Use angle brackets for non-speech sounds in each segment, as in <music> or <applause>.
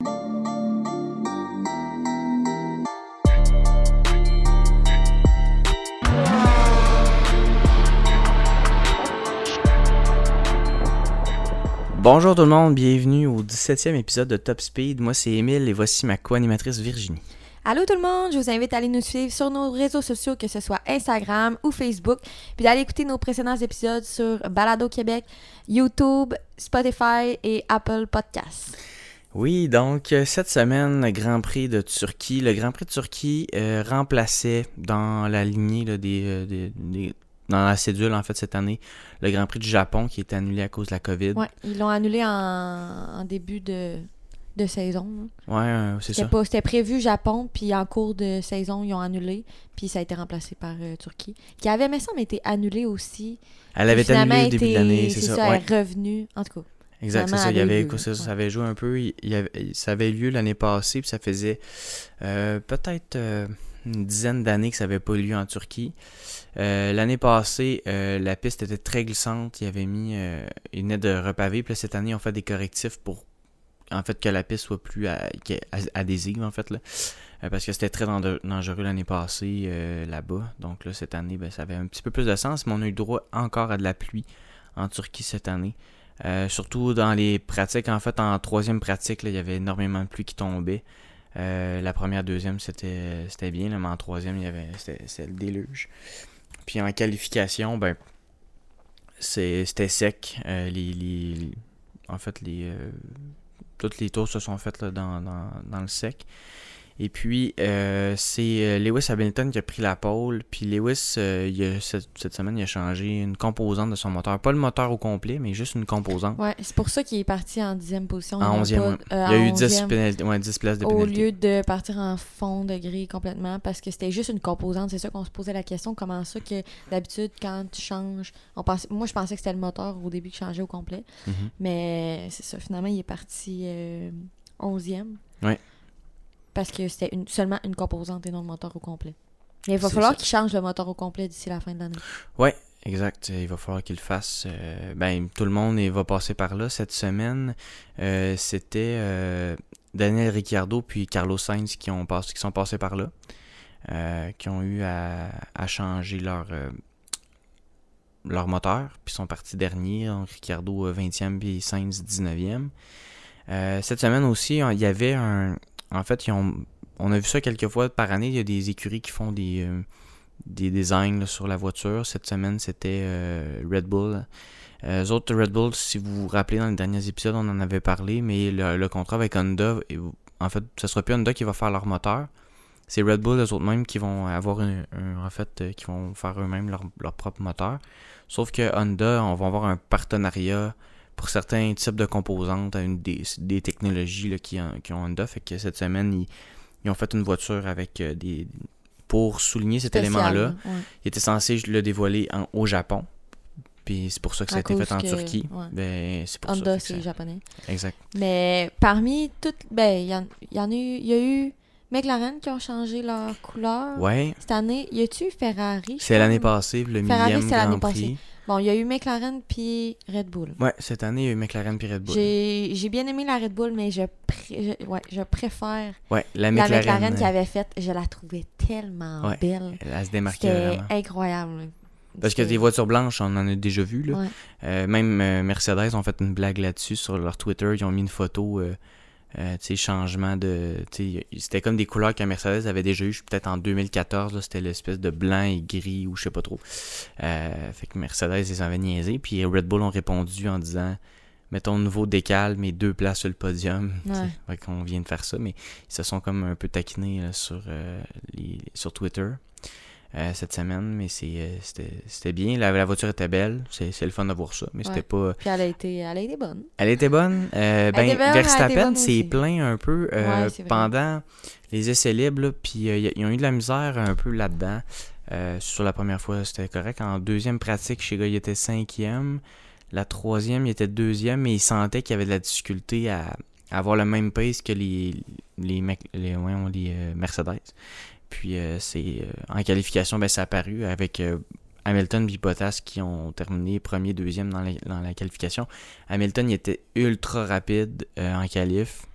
Bonjour tout le monde, bienvenue au 17e épisode de Top Speed. Moi c'est Émile et voici ma co-animatrice Virginie. Allô tout le monde, je vous invite à aller nous suivre sur nos réseaux sociaux, que ce soit Instagram ou Facebook, puis d'aller écouter nos précédents épisodes sur Balado Québec, YouTube, Spotify et Apple Podcasts. Oui, donc euh, cette semaine, le Grand Prix de Turquie. Le Grand Prix de Turquie euh, remplaçait dans la lignée là, des, euh, des- des- dans la cédule en fait cette année le Grand Prix du Japon qui est annulé à cause de la COVID. Ouais, ils l'ont annulé en, en début de, de saison. hein. Euh, c'est ça. C'était prévu Japon, puis en cours de saison, ils ont annulé, puis ça a été remplacé par euh, Turquie, qui avait, me semble, été annulé aussi. Elle avait été annulée au début de été- l'année, c'est ça. ouais. elle est revenue. En tout cas, Exact, c'est ça. Il y avait, lieu, ça, avait joué un peu. Il y avait, ça avait eu lieu l'année passée, puis ça faisait euh, peut-être euh, une dizaine d'années que ça n'avait pas eu lieu en Turquie. Euh, l'année passée, la piste était très glissante. Il avait mis, il venait de repaver. Puis là, cette année, on fait des correctifs pour en fait que la piste soit plus à- adhésive en fait là. Euh, parce que c'était très dangereux l'année passée euh, là-bas. Donc là, cette année, ben, ça avait un petit peu plus de sens, mais on a eu droit encore à de la pluie en Turquie cette année. Euh, surtout dans les pratiques, en fait, en troisième pratique, il y avait énormément de pluie qui tombait. Euh, la première, deuxième, c'était bien, mais en troisième, il y avait c'était le déluge. Puis en qualification, ben c'était sec. Euh, les, en fait, les toutes les tours se sont faites dans, dans le sec. Et puis, euh, c'est euh, Lewis Hamilton qui a pris la pole. Puis Lewis, euh, il a- cette, cette semaine, il a changé une composante de son moteur. Pas le moteur au complet, mais juste une composante. ouais, c'est pour ça qu'il est parti en dixième position. En non 11e, pas- ouais. euh, Il y a en eu 10, 11e, pénalités- ouais, 10 places de Au pénalité. lieu de partir en fond de grille complètement, parce que c'était juste une composante. C'est ça qu'on se posait la question. Comment ça que d'habitude, quand tu changes, on pense, moi je pensais que c'était le moteur au début qui changeait au complet. Mhm. Mais c'est ça, finalement, il est parti euh, 11e. Ouais. Parce que c'était une- seulement une composante et non le moteur au complet. Mais il va falloir ça. qu'il change le moteur au complet d'ici la fin de l'année. Ouais, exact. Il va falloir qu'il le fasse. euh, ben, tout le monde va passer par là. Cette semaine, euh, c'était euh, Daniel Ricciardo puis Carlos Sainz qui, ont qui sont passés par là. euh, qui ont eu à, à changer leur, euh, leur moteur. Puis sont partis derniers. Donc Ricciardo euh, 20e puis Sainz 19e. Euh, cette semaine aussi, il y avait un. En fait, on a vu ça quelques fois par année. Il y a des écuries qui font des. euh, des designs sur la voiture. Cette semaine, c'était euh, Red Bull. Euh, eux autres, Red Bull, si vous vous rappelez, dans les derniers épisodes, on en avait parlé, mais le, contrat avec Honda, en fait, ce sera plus Honda qui va faire leur moteur. C'est Red Bull, eux autres mêmes, qui vont avoir un, en euh, qui vont faire eux-mêmes leur, leur propre moteur. Sauf que Honda, on va avoir un partenariat pour certains types de composantes, à une des, des technologies là, qui, ont, qui ont Honda. Fait que cette semaine, ils, ils ont fait une voiture avec euh, des. Pour souligner cet élément-là, ouais. il était censé le dévoiler en- au Japon. Puis c'est pour ça que ça a été fait en que- Turquie. ouais. Ben, c'est pour Honda, ça. c'est ça- japonais. Exact. Mais parmi toutes. Ben, il y, en- il y en a eu. Il y a eu McLaren qui ont changé leur couleur. Ouais. Cette année, y a-tu Ferrari? C'est l'année passée, le Ferrari, millième c'est l'année Grand passée. Bon, il y a eu McLaren puis Red Bull. Ouais, cette année, il y a eu McLaren puis Red Bull. J'ai bien aimé la Red Bull, mais je, pré- je- ouais, je préfère Ouais, la la McLaren. McLaren, qu'il euh, avait faite. Je la trouvais tellement Ouais, belle. Elle se démarquait vraiment. incroyable. Parce que des voitures blanches, on en a déjà vu. Là. Ouais. Euh, même euh, Mercedes ont fait une blague là-dessus sur leur Twitter. Ils ont mis une photo, euh, euh, tu sais, changement de. C'était comme des couleurs que Mercedes avait déjà eu, peut-être en 2014. là, C'était l'espèce de blanc et gris ou je sais pas trop. Euh, fait que Mercedes, ils avaient niaisé. Puis Red Bull ont répondu en disant mettons nouveau décal, mais deux places sur le podium. <laughs> Ouais. Fait qu'on vient de faire ça, mais ils se sont comme un peu taquinés là, sur, euh, les, sur Twitter. Euh, cette semaine, mais euh, c'était, bien. La, la voiture était belle, c'est, le fun de voir ça, mais c'était pas. Puis elle a été, elle a été bonne. Elle était bonne. Euh, ben, était a été Verstappen bonne s'est plaint un peu euh, Ouais, pendant les essais libres, là, puis ils ont eu de la misère un peu là-dedans. Sur la première fois, c'était correct. En deuxième pratique, chez gars, il était cinquième. La troisième, il était deuxième, mais il sentait qu'il y avait de la difficulté à, avoir le même pace que les, les, les, les, Mercedes. Puis euh, c'est euh, en qualification, ben, ça a apparu avec euh, Hamilton et Bottas qui ont terminé premier, deuxième dans la, qualification. Hamilton il était ultra rapide en qualif.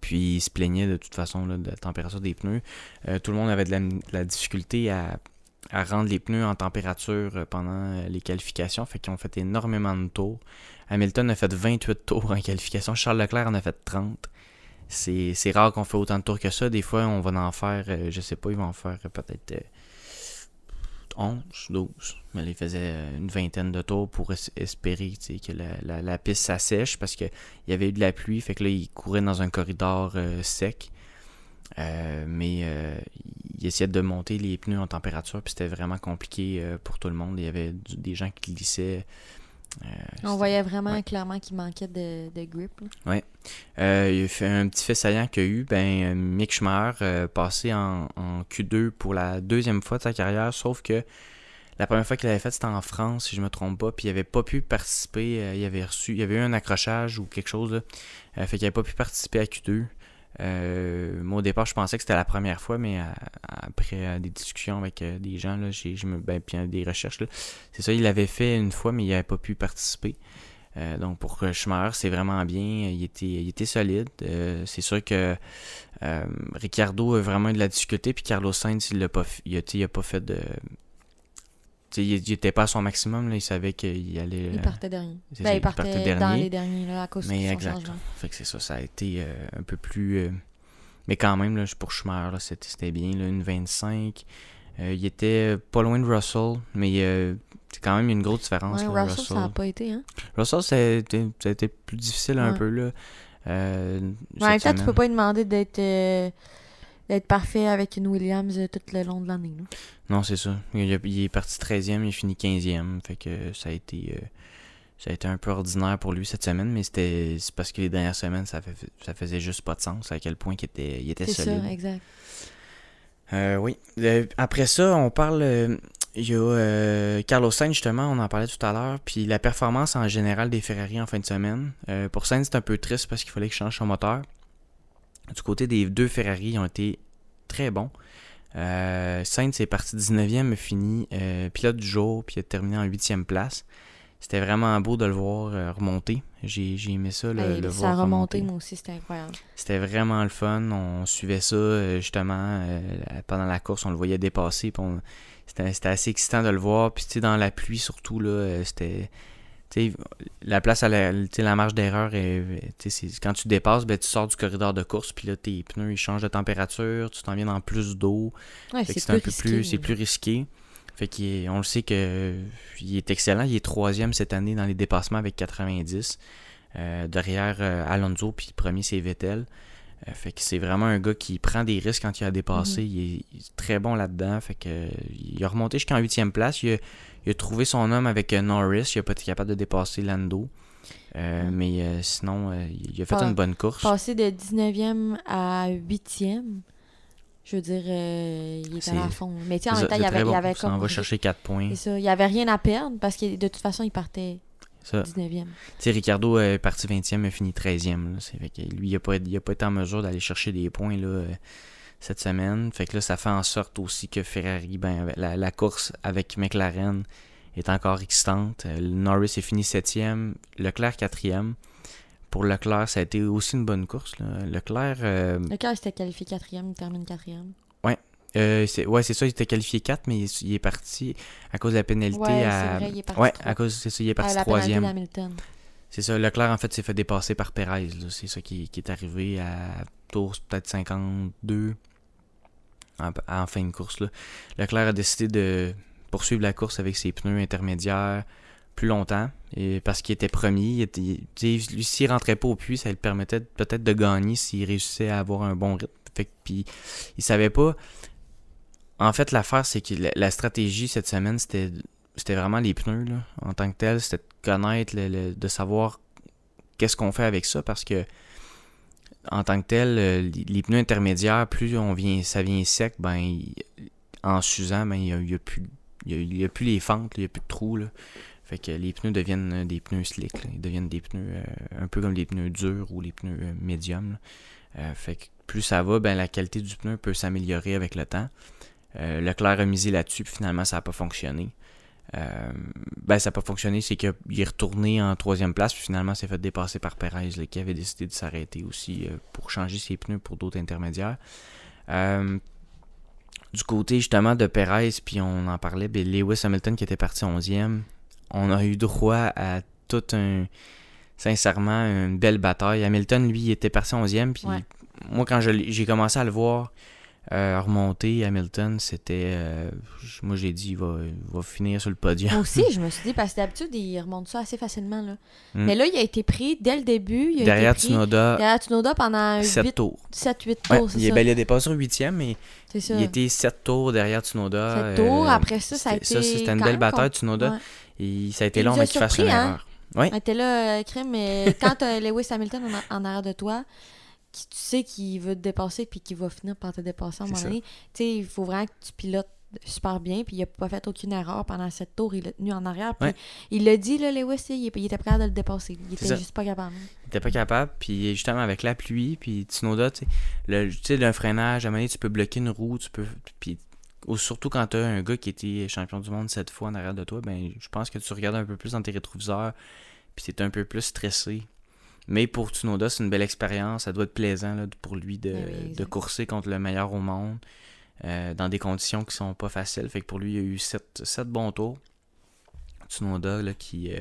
Puis il se plaignait de toute façon de la température des pneus. tout le monde avait de la, de la difficulté à, à, rendre les pneus en température pendant les qualifications. Fait qu'ils ont fait énormément de tours. Hamilton a fait 28 tours en qualification. Charles Leclerc en a fait 30 c'est rare qu'on fait autant de tours que ça. Des fois, on va en faire, euh, je sais pas, ils vont en faire peut-être 11, euh, 12. Mais ils faisaient euh, une vingtaine de tours pour espérer que la, piste s'assèche parce qu'il y avait eu de la pluie. Fait que là, ils couraient dans un corridor sec. mais ils essayaient de monter les pneus en température, puis c'était vraiment compliqué pour tout le monde. Il y avait des gens qui glissaient euh, On voyait vraiment clairement qu'il manquait de, grip. Oui. Euh, il a fait un petit fait saillant qu'il a eu. Ben, Mick Schumacher euh, passé en, Q2 pour la deuxième fois de sa carrière, sauf que la première fois qu'il avait fait, c'était en France, si je me trompe pas, puis il avait pas pu participer. il avait reçu, il y avait eu un accrochage ou quelque chose. fait qu'il n'avait pas pu participer à Q2. Euh, moi, au départ, je pensais que c'était la première fois, mais après des discussions avec euh, des gens, là, j'ai, ben, puis des recherches, c'est ça, il l'avait fait une fois, mais il n'avait pas pu participer. Euh, donc pour Schumacher, c'est vraiment bien. Il était, il était solide. c'est sûr que Ricardo a vraiment eu de la difficulté, puis Carlos Sainz, il n'a pas, il a, pas fait de il n'était pas à son maximum, là, il savait qu'il allait. Il partait dernier. Ben, il, partait dans les derniers là, à cause Mais de son exact. Changement. Fait que c'est ça, ça a été euh, un peu plus. Euh, mais quand même, là, pour Schumer, c'était bien, là, une 25. Euh, il était pas loin de Russell, mais c'est quand même une grosse différence. Ouais, Russell, ça n'a pas été. Hein? Russell, ça a été, ça a été plus difficile un peu. Là, euh, ouais, peut-être tu peux pas lui demander d'être d'être parfait avec une Williams euh, tout le long de l'année. Non, c'est ça. Il, est parti 13e, il a fini 15e. Fait que ça a été. Euh, ça a été un peu ordinaire pour lui cette semaine, mais c'était parce que les dernières semaines, ça, fait, ça faisait juste pas de sens à quel point il était, il était solide. C'est ça, exact. Euh, oui. après ça, on parle. il y a Carlos Sainz, justement, on en parlait tout à l'heure. Puis la performance en général des Ferrari en fin de semaine. pour Sainz, c'est un peu triste parce qu'il fallait qu'il change son moteur. Du côté des deux Ferrari, ils ont été très bons. Euh, Sainz est parti 19e, a fini euh, pilote du jour, puis a terminé en 8e place. C'était vraiment beau de le voir euh, remonter. J'ai, aimé ça, le, voir. Ça a remonté, moi aussi, c'était incroyable. C'était vraiment le fun. On suivait ça, euh, justement, pendant la course, on le voyait dépasser. C'était, assez excitant de le voir. Puis, dans la pluie, surtout, là, c'était la place à la, la marge d'erreur, quand tu dépasses, ben, tu sors du corridor de course, puis là, tes pneus ils changent de température, tu t'en viens dans plus d'eau. c'est un peu plus, c'est plus risqué. Fait qu'on le sait que il est excellent. Il est troisième cette année dans les dépassements avec 90. Euh, derrière euh, Alonso, puis premier c'est Vettel. Euh, fait que c'est vraiment un gars qui prend des risques quand il a dépassé. Mhm. il, est, très bon là-dedans. Fait que il a remonté jusqu'en huitième place. Il a, il a trouvé son homme avec euh, Norris. Il n'a pas été capable de dépasser Lando. Euh, mais euh, sinon, il a fait une bonne course. Passer de 19e à 8e, je veux dire, il est, à fond. Mais tu sais, en même temps, il y avait, il y avait comme. On va chercher 4 points. Ça. Il n'y avait rien à perdre parce que de toute façon, il partait 19e. Ricardo est parti 20e, a fini 13e. Que lui, il n'a pas, été en mesure d'aller chercher des points là, euh, cette semaine. Fait que là, ça fait en sorte aussi que Ferrari, ben, la, course avec McLaren est encore excitante. Euh, Norris est fini 7e, Leclerc 4e. Pour Leclerc, ça a été aussi une bonne course. Leclerc. Euh, Leclerc, il s'était qualifié 4e, il termine 4e. Euh, c'est, ouais, c'est ça, il était qualifié 4, mais il, est parti à cause de la pénalité ouais, à. Vrai, il est parti ouais, à cause c'est ça, il est parti à troisième. C'est ça, Leclerc en fait s'est fait dépasser par Perez. C'est ça qui, qui, est arrivé à tour peut-être 52 en, fin de course. Là. Leclerc a décidé de poursuivre la course avec ses pneus intermédiaires plus longtemps et parce qu'il était premier. Il lui, s'il rentrait pas au puits, ça lui permettait peut-être de gagner s'il réussissait à avoir un bon rythme. Fait puis il savait pas. En fait, l'affaire, c'est que la, stratégie cette semaine, c'était vraiment les pneus en tant que tel. C'était de connaître, de savoir qu'est-ce qu'on fait avec ça parce que en tant que tel, euh, les pneus intermédiaires, plus on vient, ça vient sec, ben en s'usant, ben il n'y a, plus, il a, plus les fentes, il n'y a plus de trous. Fait que les pneus deviennent euh, des pneus slick. Ils deviennent des pneus euh, un peu comme les pneus durs ou les pneus médiums. fait que plus ça va, ben la qualité du pneu peut s'améliorer avec le temps. Leclerc a misé là-dessus, puis finalement ça n'a pas fonctionné. Euh, ben, ça n'a pas fonctionné. C'est qu'il est retourné en troisième place, puis finalement, s'est fait dépasser par Perez, là, qui avait décidé de s'arrêter aussi euh, pour changer ses pneus pour d'autres intermédiaires. Euh, du côté justement de Perez, puis on en parlait, ben, Lewis Hamilton qui était parti 11e, on a eu droit à tout un. Sincèrement, une belle bataille. Hamilton, lui, il était parti 11e, puis Ouais. moi, quand j'ai commencé à le voir euh, remonter, Hamilton, c'était. euh, moi, j'ai dit, il va, il va finir sur le podium. Moi aussi, <laughs> je me suis dit, parce que d'habitude, il remonte ça assez facilement. Là. Mm. Mais là, il a été pris dès le début. Il a Derrière été pris Tsunoda, derrière Tsunoda pendant 7 8, tours. 7-8 Ouais, tours, c'est il, est- ça. ben, il a dépassé au 8e, mais ça. il était 7 tours derrière Tsunoda. 7 tours, euh, après ça, ça a été. c'était- c'était une belle bataille, Tsunoda. Ouais. Et ça a été long avant qu'il fasse une hein? erreur. T'es là, euh, crème, mais quand Lewis Hamilton en, en arrière de toi, qui, tu sais qu'il veut te dépasser puis qu'il va finir par te dépasser à un moment ça. donné, tu sais, il faut vraiment que tu pilotes super bien, puis il a pas fait aucune erreur pendant cette tour, il l'a tenu en arrière, puis Ouais. il l'a dit, là, Lewis, il, il était prêt à le dépasser, il était ça. juste pas capable. Il était pas capable, puis justement avec la pluie, puis Tsunoda, tu sais, tu d'un freinage, à un moment donné, tu peux bloquer une roue, tu peux. Puis ou surtout quand tu as un gars qui était champion du monde sept fois en arrière de toi, ben je pense que tu regardes un peu plus dans tes rétroviseurs, puis t'es un peu plus stressé. Mais pour Tsunoda, c'est une belle expérience, ça doit être plaisant là, pour lui de, Ben oui, de courser contre le meilleur au monde euh, dans des conditions qui sont pas faciles. Fait que pour lui, il y a eu sept, sept bons tours. Tsunoda là, qui. euh,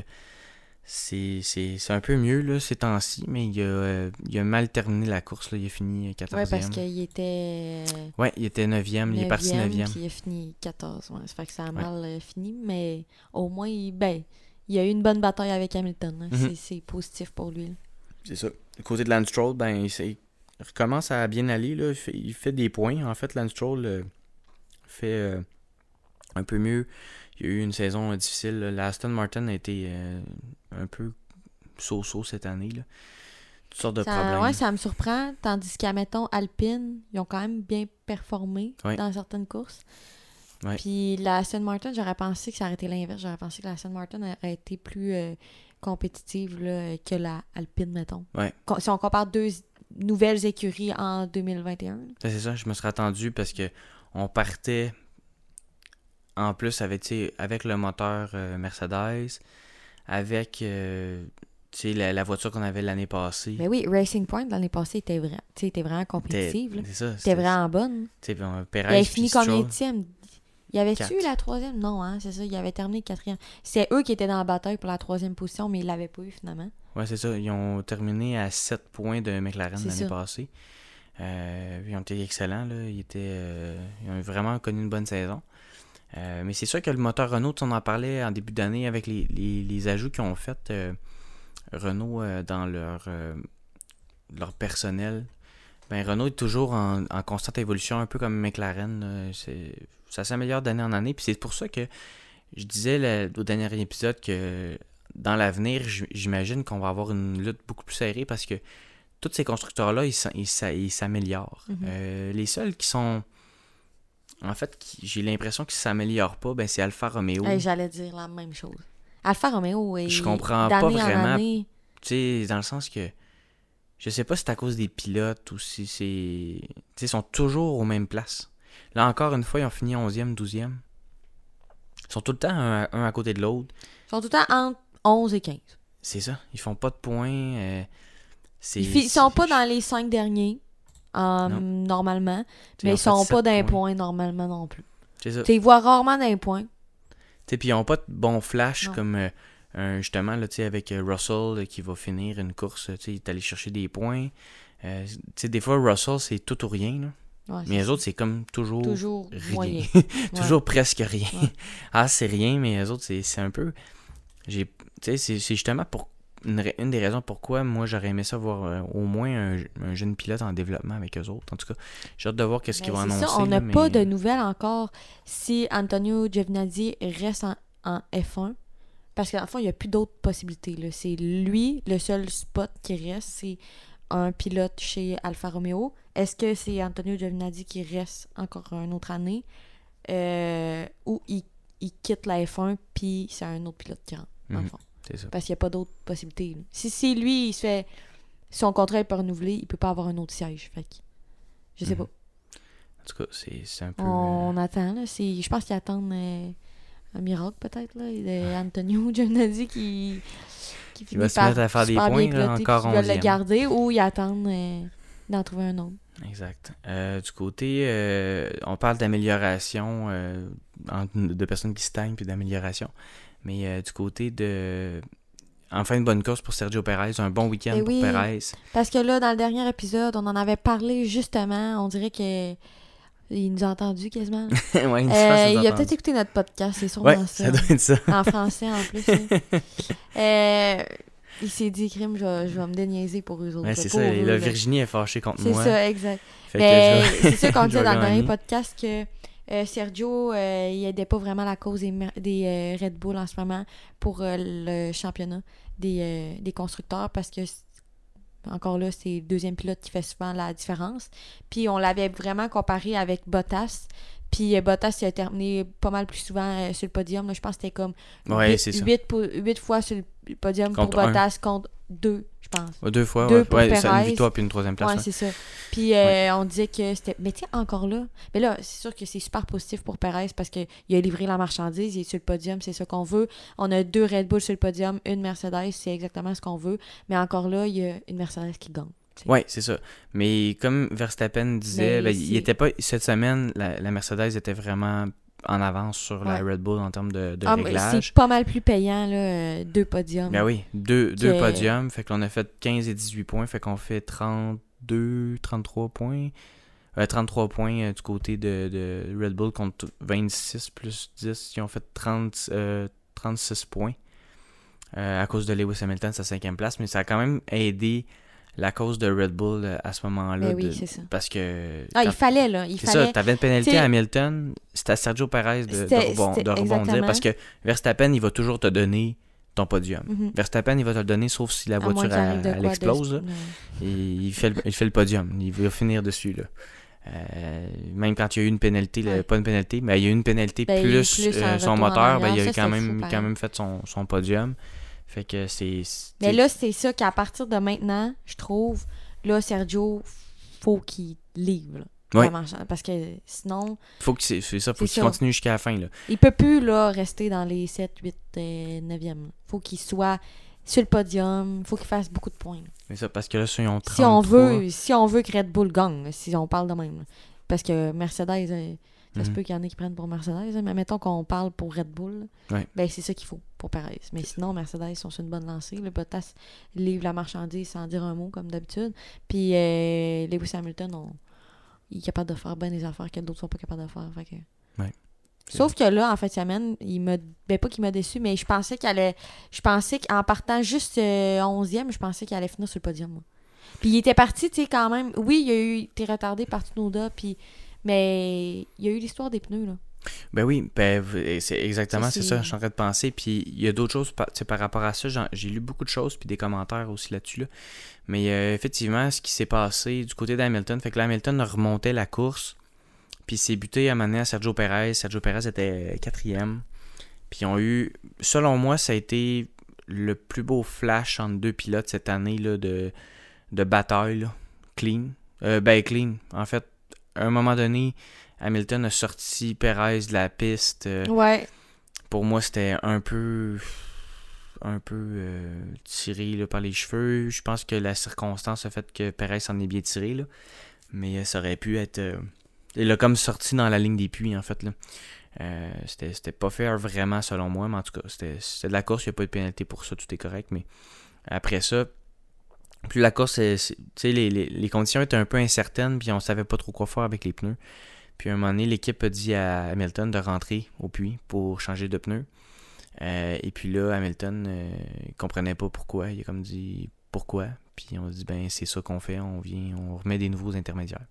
c'est un peu mieux là, ces temps-ci, mais il a, euh, il a mal terminé la course. Là. Il a fini 14e. Ouais, parce qu'il était. Ouais, il était 9e, il est parti 9e. Puis il a fini 14. Ouais. Ça fait que ça a mal fini, mais au moins, il, ben, il a eu une bonne bataille avec Hamilton. là. Mhm. C'est- C'est positif pour lui. là. C'est ça. Du côté de Lance Stroll, ben, il, recommence à bien aller. Là. Il, fait, il fait des points. En fait, Lance Stroll euh, fait euh, un peu mieux. Il y a eu une saison euh, difficile. là. La Aston Martin a été un peu so-so cette année. Là. Toutes sortes de Ça, problèmes. ouais, ça me surprend. Tandis qu'à, mettons, Alpine, ils ont quand même bien performé Ouais. dans certaines courses. Ouais. Puis la Aston Martin, j'aurais pensé que ça aurait été l'inverse. J'aurais pensé que la Aston Martin aurait été plus compétitive là, que la Alpine, mettons. Ouais. Si on compare deux nouvelles écuries en 2021. là. Ben, C'est ça, je me serais attendu parce que on partait en plus avec, avec le moteur euh, Mercedes, avec euh, la, la voiture qu'on avait l'année passée. Mais oui, Racing Point, l'année passée, était, vra- était vraiment compétitive. là. C'est ça. C'était vraiment bonne. On- Perez, puis fini Stroll. combien de Il y avait-tu Quatre. la troisième? Non, hein, c'est ça. Il avait terminé quatrième. C'est eux qui étaient dans la bataille pour la troisième position, mais ils l'avaient pas eu finalement. Ouais, c'est ça. Ils ont terminé à 7 points de McLaren l'année passée. Euh, ils ont été excellents. Là. Ils, étaient, euh, ils ont vraiment connu une bonne saison. Euh, mais c'est sûr que le moteur Renault, on en parlait en début d'année avec les, les- les ajouts qu'ils ont fait Renault dans leur, leur personnel. Ben, Renault est toujours en, en constante évolution, un peu comme McLaren. ça s'améliore d'année en année. Puis c'est pour ça que je disais là, au dernier épisode que dans l'avenir, j'imagine qu'on va avoir une lutte beaucoup plus serrée parce que tous ces constructeurs-là, ils s'améliorent. Mhm. Euh, les seuls qui sont. En fait, j'ai l'impression qu'ils s'améliorent pas, ben, c'est Alfa Romeo. Hey, J'allais dire la même chose. Alfa Romeo est Je comprends pas vraiment. Tu sais, dans le sens que. Je sais pas si c'est à cause des pilotes ou si c'est. Tu sais, ils sont toujours aux mêmes places. Là encore une fois, ils ont fini 11e, 12e. Ils sont tout le temps un, à- un à côté de l'autre. Ils sont tout le temps entre 11 et 15. C'est ça. Ils font pas de points. euh, Ils, ils sont pas dans les 5 derniers, euh, normalement, mais ils sont pas les points. points normalement non plus. C'est ça. Tu ils voient rarement dans les points. Tu sais, puis ils ont pas de bons flashs Non. comme euh, justement là, avec euh, Russell euh, qui va finir une course, il est allé chercher des points. Euh, des fois, Russell, c'est tout ou rien. là. Ouais, Mais les autres, c'est comme toujours, toujours rien. moyen. <laughs> toujours presque rien. Ouais. <laughs> ah, c'est rien, mais les autres, c'est un peu. c'est justement pour une, des raisons pourquoi moi j'aurais aimé ça voir euh, au moins un, un jeune pilote en développement avec eux autres. En tout cas, j'ai hâte de voir qu'est-ce qu'ils vont Ben, c'est annoncer. ça, on n'a pas de nouvelles encore si Antonio Giovinazzi reste en, en F1. Parce qu'en fond, il n'y a plus d'autres possibilités. là. C'est lui, le seul spot qui reste, c'est un pilote chez Alfa Romeo. Est-ce que c'est Antonio Giovinazzi qui reste encore une autre année euh, ou il, il quitte la F1 puis c'est un autre pilote qui rentre, dans le Mhm, fond? C'est ça. Parce qu'il n'y a pas d'autres possibilités. Si, si lui, il se fait. Son contrat n'est pas renouvelé, il peut pas avoir un autre siège. Fait que, je sais Mhm. pas. En tout cas, c'est c'est un peu. On attend, là. C'est- Je pense qu'ils attendent euh, un miracle peut-être, là. Il y a Antonio Giovinazzi qui, qui Il va se mettre à faire des points, là, encore veulent le 11e. garder ou ils attendent euh, d'en trouver un autre. Exact. Euh, du côté, euh, on parle d'amélioration, euh, de personnes qui stagnent puis d'amélioration. Mais du côté de. Enfin, une bonne course pour Sergio Perez, un bon week-end Eh pour. Perez. Parce que là, dans le dernier épisode, on en avait parlé justement. On dirait que il nous a entendu quasiment. <laughs> ouais, Euh, il a peut-être écouté notre podcast, c'est sûrement Ouais, ça. ça doit être ça. en <laughs> français en plus. hein. Euh, il s'est dit, crime, je vais, je vais me déniaiser pour eux autres. Ouais, c'est ça. eux, là. Virginie est fâchée contre C'est moi. ça, exact. Vais- c'est ça qu'on <laughs> disait dans le dernier podcast que euh, Sergio, il aidait pas vraiment la cause des, des Red Bull en ce moment pour le championnat des, des constructeurs parce que encore là, c'est le deuxième pilote qui fait souvent la différence. Puis on l'avait vraiment comparé avec Bottas. Puis euh, Bottas il a terminé pas mal plus souvent euh, sur le podium. là. Je pense que c'était comme Ouais, 8, c'est ça. fois sur le podium Contre pour un. Bottas contre 2, je pense. Deux fois, Deux ouais. pour Ouais, ça, une victoire puis une troisième place. Ouais, ouais. c'est ça. Puis euh, on disait que c'était. Mais tiens, encore là. Mais là, c'est sûr que c'est super positif pour Perez parce qu'il a livré la marchandise, il est sur le podium, c'est ça qu'on veut. On a deux Red Bull sur le podium, une Mercedes, c'est exactement ce qu'on veut. Mais encore là, il y a une Mercedes qui gagne. Ouais, c'est ça. Mais comme Verstappen disait, ben, il était pas cette semaine, la, la Mercedes était vraiment en avance sur la. Red Bull en termes de, de Ah, réglage. c'est pas mal plus payant, là, euh, deux podiums. Ben oui, deux, deux Que- podiums, fait qu'on a fait 15 et 18 points, fait qu'on fait 32, 33 points. Euh, 33 points euh, du côté de, de Red Bull contre 26 plus 10. Ils ont fait 30, euh, 36 points à cause de Lewis Hamilton, sa cinquième place, mais ça a quand même aidé la cause de Red Bull euh, à ce moment-là. Ben oui, de- c'est ça. parce que Ah, il fallait, là. Il c'est fallait. ça, t'avais une pénalité à Hamilton, c'était à Sergio Perez de, rebond- de rebondir exactement. parce que Verstappen, il va toujours te donner ton podium. Mhm. Verstappen, il va te le donner sauf si la À voiture elle, explose. là. Ouais. Et il fait, le, il fait le podium. Il va finir dessus. Là. Euh, même quand il y a eu une pénalité, là, Ouais. pas une pénalité, mais il y a eu une pénalité Ben, plus, plus euh, son moteur, ben, il a quand même, quand même fait son, son podium. Fait que c'est. Mais là, c'est ça qu'à partir de maintenant, je trouve, là, Sergio, faut qu'il livre. là. Ouais. Vraiment, parce que sinon, faut que c'est ça, faut qu'il continue jusqu'à la fin. Là. il peut plus là, rester dans les 7, 8, euh, 9e. là. faut qu'il soit sur le podium. faut qu'il fasse beaucoup de points. C'est ça, parce que là, ils ont 33. Si on, veut, si on veut que Red Bull gagne, si on parle de même. Parce que Mercedes, euh, ça se Mhm. peut qu'il y en ait qui prennent pour Mercedes, hein, mais mettons qu'on parle pour Red Bull, Ouais. ben c'est ça qu'il faut pour Perez. Mais sinon, Mercedes sont sur une bonne lancée. Le Bottas livre la marchandise sans dire un mot, comme d'habitude. Puis euh, Lewis Hamilton, on- il est capable de faire bien des affaires que d'autres sont pas capables de faire. fait que- Ouais. Sauf que là, en de semaine, il m'a. Ben pas qu'il m'a déçu, mais je pensais qu'il allait. Je pensais qu'en partant juste euh, 11e, je pensais qu'il allait finir sur le podium. moi. Puis il était parti, tu sais, quand même. Oui, il a eu. Était retardé par Tsunoda, puis. Mais il y a eu l'histoire des pneus, là. Ben oui, ben, c'est exactement, Ça, c'est ça, je suis en train de penser. Puis il y a d'autres choses par, par rapport à ça. J'ai lu beaucoup de choses, puis des commentaires aussi là-dessus. Là. Mais euh, effectivement, ce qui s'est passé du côté d'Hamilton, fait que là, Hamilton remontait la course, puis s'est buté à mener à Sergio Perez. Sergio Perez était quatrième. Puis ils ont eu, selon moi, ça a été le plus beau flash entre deux pilotes cette année là, de, de bataille. là. Clean. Euh, ben, clean. En fait, à un moment donné, Hamilton a sorti Perez de la piste. euh, Ouais. pour moi, c'était un peu un peu euh, tiré là, par les cheveux. Je pense que la circonstance a fait que Perez s'en est bien tiré. Là. Mais euh, ça aurait pu être. euh, il a comme sorti dans la ligne des puits, en fait. Là. Euh, c'était, pas fair vraiment, selon moi. Mais en tout cas, c'était, c'était de la course. Il n'y a pas eu de pénalité pour ça. Tout est correct. Mais après ça, plus la course, c'est- c'est- tu sais, les, les, les conditions étaient un peu incertaines. Puis on savait pas trop quoi faire avec les pneus. Puis à un moment donné, l'équipe a dit à Hamilton de rentrer au puits pour changer de pneus. Euh, et puis là, Hamilton euh, comprenait pas pourquoi. Il a comme dit pourquoi? Puis on dit ben c'est ça qu'on fait, on vient, on remet des nouveaux intermédiaires.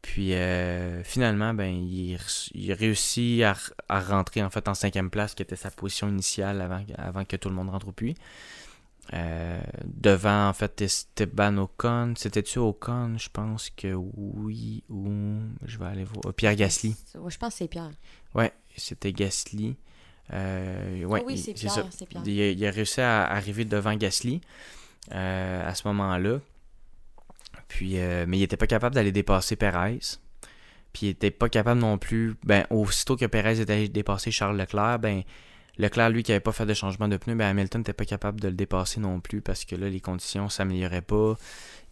Puis euh, finalement, ben il, re- il a réussi à, à rentrer en fait en cinquième place, qui était sa position initiale avant que tout le monde rentre au puits. Euh, devant en fait Esteban Ocon, c'était-tu Ocon? Je pense que oui. Ou je vais aller voir. Pierre Gasly. Ouais, je pense que c'est Pierre. Ouais, c'était Gasly. Euh, ouais, Ah oui, il- c'est Pierre. Il, a, il a réussi à arriver devant Gasly euh, à ce moment-là. Puis, euh, mais il n'était pas capable d'aller dépasser Perez. Puis il était pas capable non plus. Ben, aussitôt que Perez était allé dépasser Charles Leclerc, ben, Leclerc, lui, qui avait pas fait de changement de pneus, ben Hamilton n'était pas capable de le dépasser non plus parce que là, les conditions s'amélioraient pas.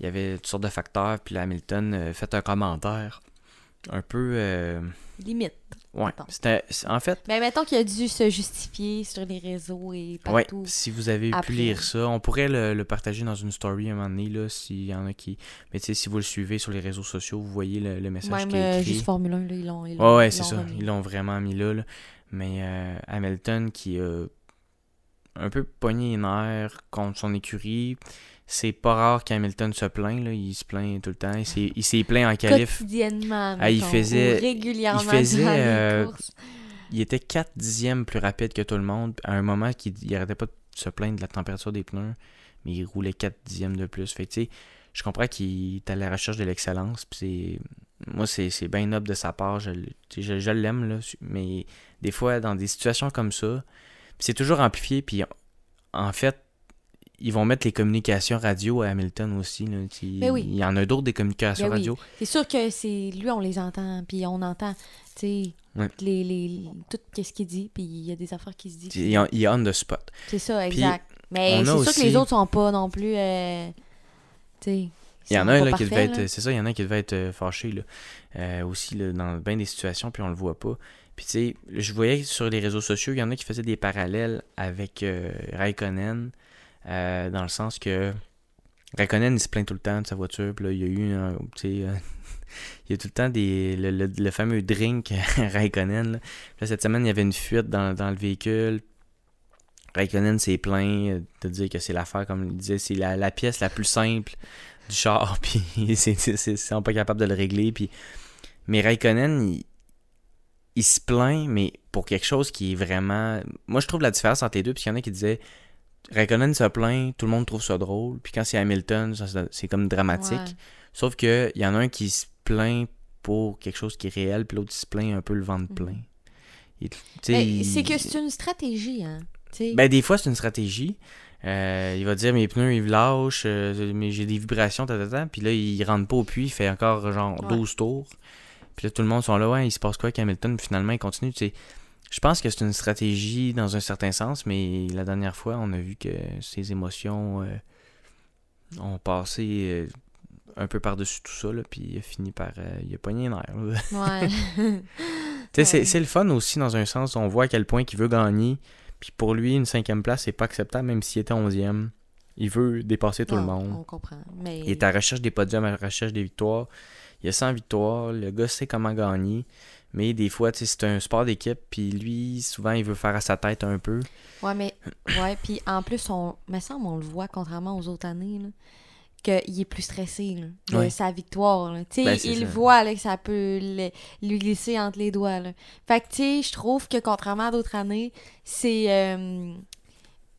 Il y avait toutes sortes de facteurs. Puis là, Hamilton euh, fait un commentaire un peu. euh, Limite. ouais. C'était. En fait, Mais mettons qu'il a dû se justifier sur les réseaux et ouais, partout. si vous avez après. pu lire ça, on pourrait le, le partager dans une story un moment donné, là, s'il y en a qui. Mais tu sais, si vous le suivez sur les réseaux sociaux, vous voyez le, le message Même qui est euh, écrit. juste Formule 1, là, ils l'ont. ils Ouais, ouais, c'est l'ont ça. remis. Ils l'ont vraiment mis là. là. Mais euh, Hamilton qui a un peu pogné les nerfs contre son écurie. C'est pas rare qu'Hamilton se plaint. Là. Il se plaint tout le temps. Il s'est, il plaint en qualif. Quotidiennement. Ah, il faisait- régulièrement. il faisait, les euh. Il était 4 dixièmes plus rapide que tout le monde. À un moment, il arrêtait pas de se plaindre de la température des pneus. Mais il roulait 4 dixièmes de plus. Fait que, tu sais, je comprends qu'il est à la recherche de l'excellence. Puis c'est, moi, c'est, c'est bien noble de sa part. Je, je, je l'aime, là. Mais des fois, dans des situations comme ça, c'est toujours amplifié. Puis en fait, ils vont mettre les communications radio à Hamilton aussi. Là. Ben oui. Il y en a d'autres des communications Ben oui. radio. C'est sûr que c'est lui, on les entend, puis on entend, tu sais, Ouais. les, les, tout ce qu'il dit, puis il y a des affaires qui se disent. Il est, on the spot. C'est ça, Puis, exact. Mais c'est sûr que les autres sont pas non plus, euh. Il y en a un qui devait être. C'est ça, il y en a un qui devait être euh, fâché là. Euh, aussi là, dans bien des situations, puis on le voit pas. Puis tu sais, je voyais sur les réseaux sociaux, il y en a qui faisaient des parallèles avec euh, Raikkonen, euh, dans le sens que Raikkonen il se plaint tout le temps de sa voiture, puis là il y a eu un, tu sais, <laughs> il y a tout le temps des le, le- le fameux drink <laughs> Raikkonen. Là. Cette semaine, il y avait une fuite dans, dans le véhicule. Raikkonen s'est plaint de dire que c'est l'affaire, comme il disait, c'est la, la pièce la plus simple du char, <laughs> puis ils sont pas capables de le régler. Puis... Mais Raikkonen, il, il se plaint, mais pour quelque chose qui est vraiment. Moi, je trouve la différence entre les deux, puis il y en a qui disaient Raikkonen se plaint, tout le monde trouve ça drôle, puis quand c'est Hamilton, c'est comme dramatique. Ouais. Sauf que il y en a un qui se plaint pour quelque chose qui est réel, puis l'autre se plaint un peu le ventre plein. Il- Mais il- c'est que c'est une stratégie, hein. ben, des fois, c'est une stratégie. Euh, il va dire mes pneus ils lâchent, euh, mais j'ai des vibrations, ta, ta, ta. Puis là, il rentre pas au puits, il fait encore genre Ouais. 12 tours. Puis là, tout le monde sont là, ouais, il se passe quoi avec Hamilton, puis finalement, il continue. Tu sais, je pense que c'est une stratégie dans un certain sens, mais la dernière fois, on a vu que ses émotions euh, ont passé un peu par-dessus tout ça, là, puis il a fini par. il a pogné les nerfs. Ouais. <laughs> C'est- Ouais. c'est le fun aussi dans un sens. On voit à quel point il veut gagner. Puis pour lui, une cinquième place, c'est pas acceptable, même s'il était onzième. Il veut dépasser tout le monde. On comprend. Mais... Il est à la recherche des podiums, à la recherche des victoires. Il a 100 victoires. Le gars sait comment gagner. Mais des fois, c'est un sport d'équipe. Puis lui, souvent, il veut faire à sa tête un peu. Ouais, mais. Ouais, puis en plus, on. me semble, on le voit, contrairement aux autres années, là, qu'il est plus stressé, là, de Ouais. sa victoire, là. Ben, il ça. voit, là, que ça peut le- lui glisser entre les doigts, là. Fait que, je trouve que contrairement à d'autres années, c'est. euh,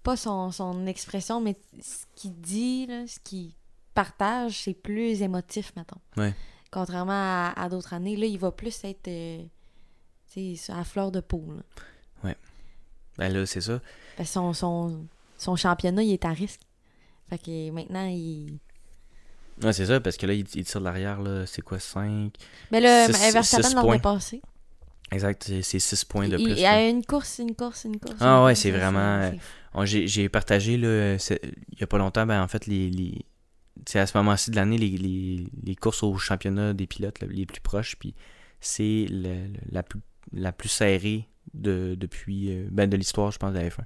pas son, son expression, mais ce qu'il dit, là, ce qu'il partage, c'est plus émotif, mettons. Ouais. Contrairement à, à d'autres années, là, il va plus être. euh, à fleur de peau, là. Ben là, c'est ça. Que son, son, son championnat, il est à risque. Fait que maintenant, il. Ouais, c'est ça, parce que là, il, il tire de l'arrière, là. C'est quoi, 5 Mais là, Six- Verstappen l'a points. dépassé. Exact, c'est- c'est 6 points de il, plus. il là. a une course, une course, une course. Ah une ouais, c'est vraiment. On- J'ai partagé là, il y a pas longtemps, ben, en fait, les, les- c'est à ce moment-ci de l'année, les, les, les courses au championnat des pilotes là, les plus proches, puis c'est le- le- la, plus, la plus serrée de, depuis euh, ben, de l'histoire, je pense, de la F1.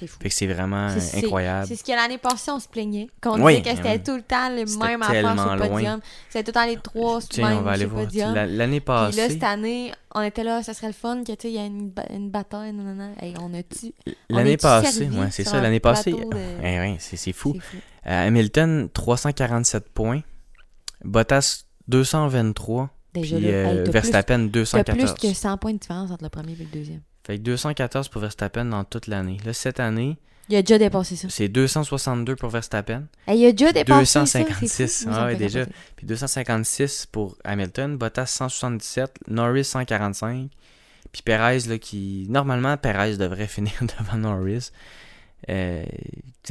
C'est fou. Fait que c'est vraiment C'est- c'est- incroyable. C'est ce que l'année passée, on se plaignait. Qu'on Oui, disait que c'était oui. tout le temps le C'était même affaire sur le loin. podium. C'était tout le temps les trois Tiens, mêmes on va aller sur le podium. La- L'année Puis là, passée, cette année, on était là, ça serait le fun que, tu sais, il y a une, une bataille, nanana. Hey, on a-tu... on l'année passée, servi ouais, c'est ça, l'année passée, de- eh ouais, c'est c'est fou. Fou. Euh, Hamilton, 347 points. Bottas, 223. Déjà, Puis euh, hey, t'as plus- Verstappen, T'as 214. plus que 100 points de différence entre le premier et le deuxième. Fait que 214 pour Verstappen dans toute l'année. Là, cette année, Il a déjà dépassé ça. c'est 262 pour Verstappen, il a déjà dépassé ça. 256. c'est fou. Moi, ça Ah ouais, déjà. puis 256 pour Hamilton, Bottas 177, Norris 145, puis Perez, là, qui... Normalement, Perez devrait <laughs> finir devant Norris. Euh,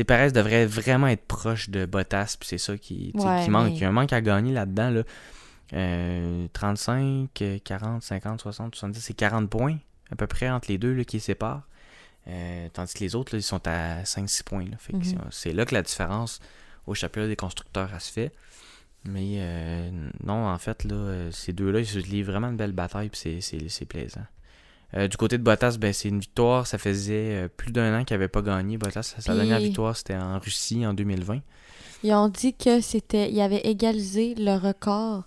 Perez devrait vraiment être proche de Bottas, puis c'est ça qui, Ouais, qui manque. mais- Il y a un manque à gagner là-dedans, là. Euh, 35, euh, 40, 50, 60, 70, c'est 40 points à peu près entre les deux là, qui les séparent. Euh, tandis que les autres, là, ils sont à 5-6 points. Mhm. c'est- là que la différence au championnat des constructeurs elle se fait. Mais euh, non, en fait, là, euh, ces deux-là, ils se livrent vraiment une belle bataille, puis c'est- plaisant. Euh, du côté de Bottas, ben, c'est une victoire. Ça faisait plus d'un an qu'il n'avait pas gagné. Bottas, sa Puis- dernière victoire, c'était en Russie en 2020. Ils ont dit que c'était. Ils avaient égalisé le record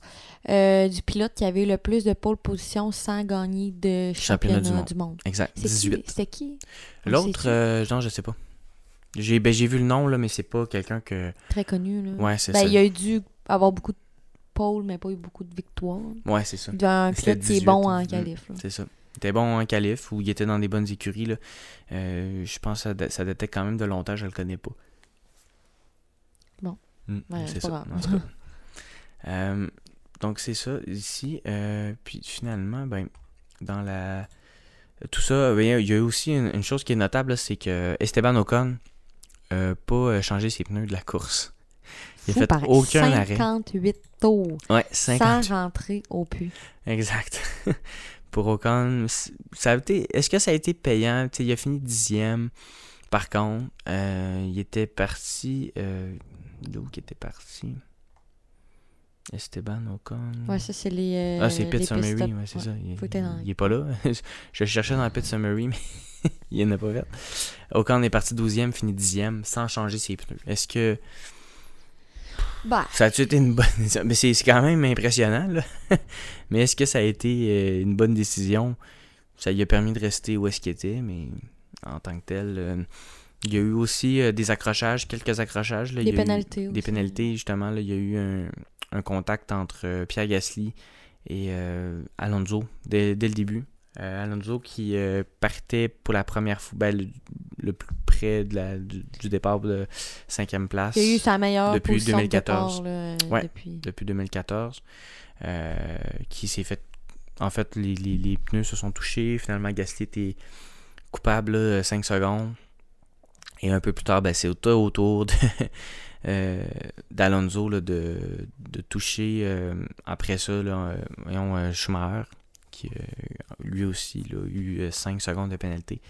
euh, du pilote qui avait eu le plus de pole position sans gagner de Championnat championnat, du du monde. Exact, C'est qui? 18. C'était qui? L'autre, euh, non, je sais pas. J'ai ben, j'ai vu le nom, là, mais c'est pas quelqu'un que. Très connu, là. Ouais, c'est Ben, ça. il a dû avoir beaucoup de pole, mais pas eu beaucoup de victoires. Ouais, c'est ça. Un pilote qui est 18, bon en mm. qualif. C'est ça. Il était bon en qualif ou il était dans des bonnes écuries. Là. Euh, je pense que ça, ça datait quand même de longtemps, je le connais pas. Ouais, c'est ça. <laughs> Euh, donc c'est ça ici. Euh, puis finalement, ben, dans la. Tout ça, ben, il y a aussi une, une chose qui est notable, c'est que Esteban Ocon n'a pas euh, changé ses pneus de la course. Il a fait aucun arrêt. 58 tours Ouais, 50. sans rentrer au puits. Exact. <laughs> Pour Ocon, c- ça a été. Est-ce que ça a été payant? Il a fini dixième. Par contre, euh, il était parti. Euh, d'où qu'il était parti? Esteban Ocon. Ouais, ça, c'est les. euh, ah, c'est pit Summary, ouais, c'est Ouais. ça. Il, Faut il est pas là. <laughs> Je cherchais dans Pit Summary, mais <laughs> il n'en a pas fait. Ocon est parti 12e, fini 10e, sans changer ses pneus. Est-ce que Bah, ça a-tu été une bonne <laughs> décision? Mais c'est c'est quand même impressionnant, là. mais est-ce que ça a été euh, une bonne décision? Ça lui a permis de rester où est-ce qu'il était, mais en tant que tel, euh, il y a eu aussi euh, des accrochages, quelques accrochages. Là. Il des y a eu pénalités Des pénalités, justement. Là, il y a eu un, un contact entre euh, Pierre Gasly et euh, Alonso dès, dès le début. Euh, Alonso qui partait pour la première fois, ben, le, le plus près de la, du, du départ de cinquième place Il a eu sa meilleure depuis position de 2014. départ, là, Ouais. depuis. depuis 2014, euh, qui s'est fait. En fait, les, les- les pneus se sont touchés. Finalement, Gasly était coupable 5 secondes. Et un peu plus tard, ben, c'est au tour autour de, <laughs> euh, d'Alonso là, de, de toucher euh, après ça, là, euh, voyons, euh, Schumacher, qui euh, lui aussi là, a eu 5 secondes de pénalité.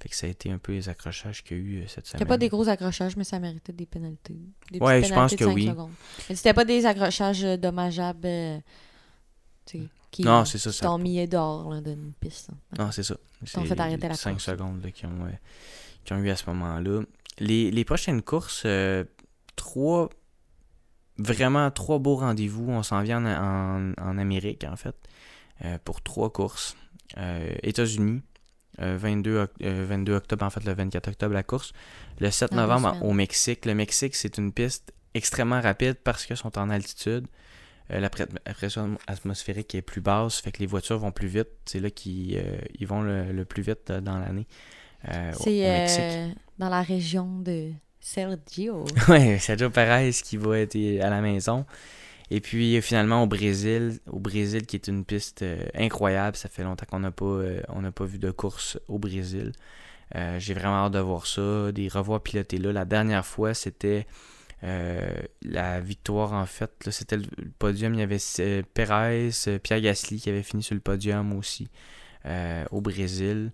Fait que ça a été un peu les accrochages qu'il y a eu cette Il semaine. n'y a pas des gros accrochages, mais ça méritait des pénalités. Des Ouais, je pense que oui. secondes. Mais c'était pas des accrochages dommageables euh, qui, Non, c'est ça, qui ça- t'ont mis dehors d'une piste. là. Non, c'est ça. t'ont fait arrêter la 5 course. secondes là, qu'ils ont, euh, ont eu à ce moment-là. Les, les prochaines courses, euh, trois, vraiment trois beaux rendez-vous. On s'en vient en, en- en Amérique, en fait, euh, pour trois courses. Euh, États-Unis, euh, 22, oc- euh, 22 octobre, en fait, le 24 octobre, la course. Le 7 Dans deux novembre, au Mexique. Le Mexique, c'est une piste extrêmement rapide parce qu'ils sont en altitude. La pre- la pression atmosphérique est plus basse, fait que les voitures vont plus vite. C'est là qu'ils ils vont le, le plus vite dans l'année. Euh, C'est euh, dans la région de Sergio. <laughs> Ouais, Sergio Perez qui va être à la maison. Et puis finalement au Brésil, au Brésil qui est une piste euh, incroyable. Ça fait longtemps qu'on n'a pas, euh, on n'a pas vu de course au Brésil. Euh, J'ai vraiment hâte de voir ça, des revoirs pilotés là. La dernière fois, c'était la victoire en fait. C'était le, podium. Il y avait Perez, Pierre Gasly qui avait fini sur le podium aussi au Brésil.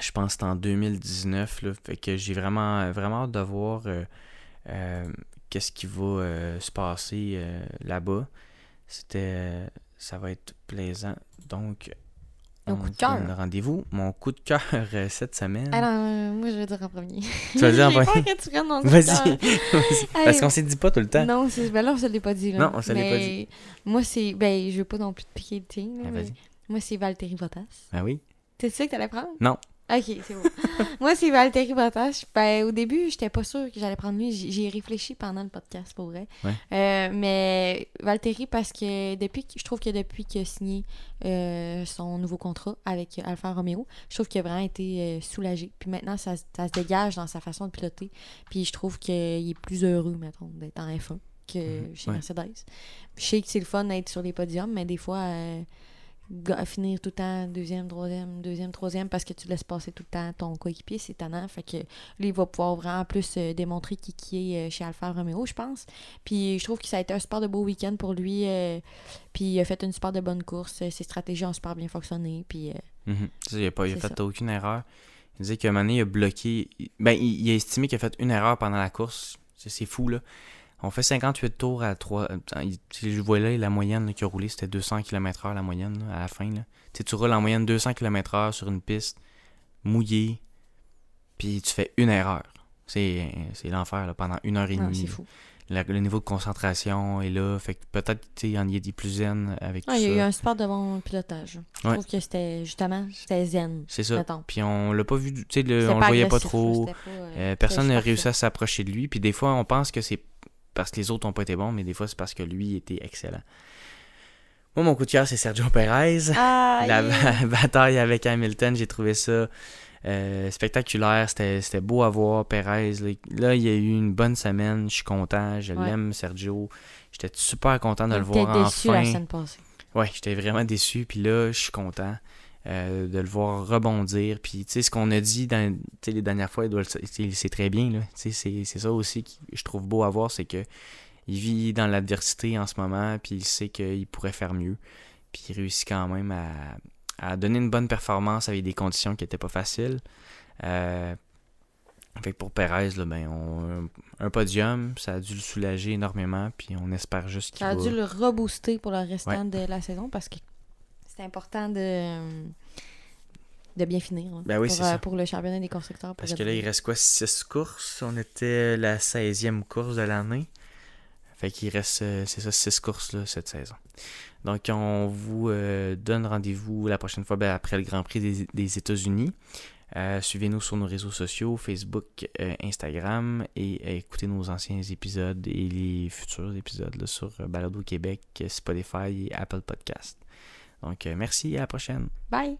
Je pense que en 2019. Là, fait que j'ai vraiment, vraiment hâte de voir euh, euh, qu'est-ce qui va euh, se passer là-bas. C'était. ça va être plaisant. Donc. On coup de cœur. Rendez-vous. Mon coup de cœur cette semaine. Alors, moi, je vais dire en premier. Tu vas dire en <laughs> J'ai premier? peur que tu de Vas-y. <laughs> Parce qu'on s'est dit pas tout le temps. Non. Ben là, on se l'est pas dit. Là. Non, on se l'est pas Mais Moi, c'est. Ben, je veux pas non plus te piquer le là, Ah, mais vas-y. Moi, c'est Valtteri Bottas. Ah oui? T'es sûr que t'allais prendre? Non. Ok, c'est bon. <laughs> moi, c'est Valtteri Bottas. Ben, au début, j'étais pas sûre que j'allais prendre lui. J'y j'y ai réfléchi pendant le podcast, pour vrai. Ouais. Euh, mais Valtteri, parce que depuis, que- je trouve que depuis qu'il a signé euh, son nouveau contrat avec Alfa Romeo, je trouve qu'il a vraiment été euh, soulagé. Puis maintenant, ça, se- ça se dégage dans sa façon de piloter. Puis je trouve qu'il est plus heureux, mettons, d'être en F1 que Mhm, chez ouais. Mercedes. Je sais que c'est le fun d'être sur les podiums, mais des fois, finir tout le temps deuxième, troisième, deuxième, troisième parce que tu laisses passer tout le temps ton coéquipier, c'est tannant. Fait que lui, il va pouvoir vraiment plus euh, démontrer qui, qui est euh, chez Alpha Romeo, je pense. Puis je trouve que ça a été un super de beau week-end pour lui. euh, puis il a fait une super de bonne course. Ses stratégies ont super bien fonctionné. Puis euh, sais, il a, pas, il a fait ça. aucune erreur. Il disait donné, il a bloqué. Ben, il, il a estimé qu'il a fait une erreur pendant la course. C'est fou, là. On fait 58 tours à 3. Je vois là, la moyenne là, qui a roulé, c'était 200 km/h la moyenne là, à la fin. Là. Tu tu roules en moyenne 200 km/h sur une piste mouillée, puis tu fais une erreur. C'est l'enfer pendant une heure et non, demie. c'est là. fou. La- le niveau de concentration est là. Fait que peut-être tu sais, il y en a des plus zen avec Ah, tout il y a eu un super de bon pilotage. Je Ouais. trouve que c'était justement, c'était zen. C'est ça. mettons. Puis on l'a pas vu, tu sais, on le voyait pas trop. pas, euh, Euh, personne n'a réussi à s'approcher de lui. Puis des fois, on pense que c'est parce que les autres n'ont pas été bons, mais des fois, c'est parce que lui était excellent. Moi, mon coup de cœur, c'est Sergio Perez. Ah, La yeah. <laughs> bataille avec Hamilton, j'ai trouvé ça euh, spectaculaire. C'était beau à voir, Perez. Là, il y a eu une bonne semaine. Je suis content. Je Ouais. l'aime, Sergio. J'étais super content de Il le voir déçu la semaine passée. Ouais, j'étais vraiment déçu. Puis là, je suis content euh, de le voir rebondir. Puis, tu sais, ce qu'on a dit dans les dernières fois, il doit c'est très bien. C'est ça aussi que je trouve beau à voir, c'est que il vit dans l'adversité en ce moment, puis il sait qu'il pourrait faire mieux. Puis il réussit quand même à, à donner une bonne performance avec des conditions qui n'étaient pas faciles. Euh, fait que pour Perez, là, ben, on- un podium, ça a dû le soulager énormément, puis on espère juste qu'il Ça a va... dû le rebooster pour le restant de la saison parce que c'est important de, de bien finir là, Ben oui, pour, c'est euh, pour le championnat des constructeurs. Parce que là, il reste quoi 6 courses? On était la 16e course de l'année. Fait qu'il reste, euh, c'est ça, 6 courses là, cette saison. Donc, on vous euh, donne rendez-vous la prochaine fois ben, après le Grand Prix des, des États-Unis. Euh, Suivez-nous sur nos réseaux sociaux, Facebook, euh, Instagram, et euh, écoutez nos anciens épisodes et les futurs épisodes là, sur euh, Balado Québec, Spotify et Apple Podcast. Donc, merci et à la prochaine. Bye!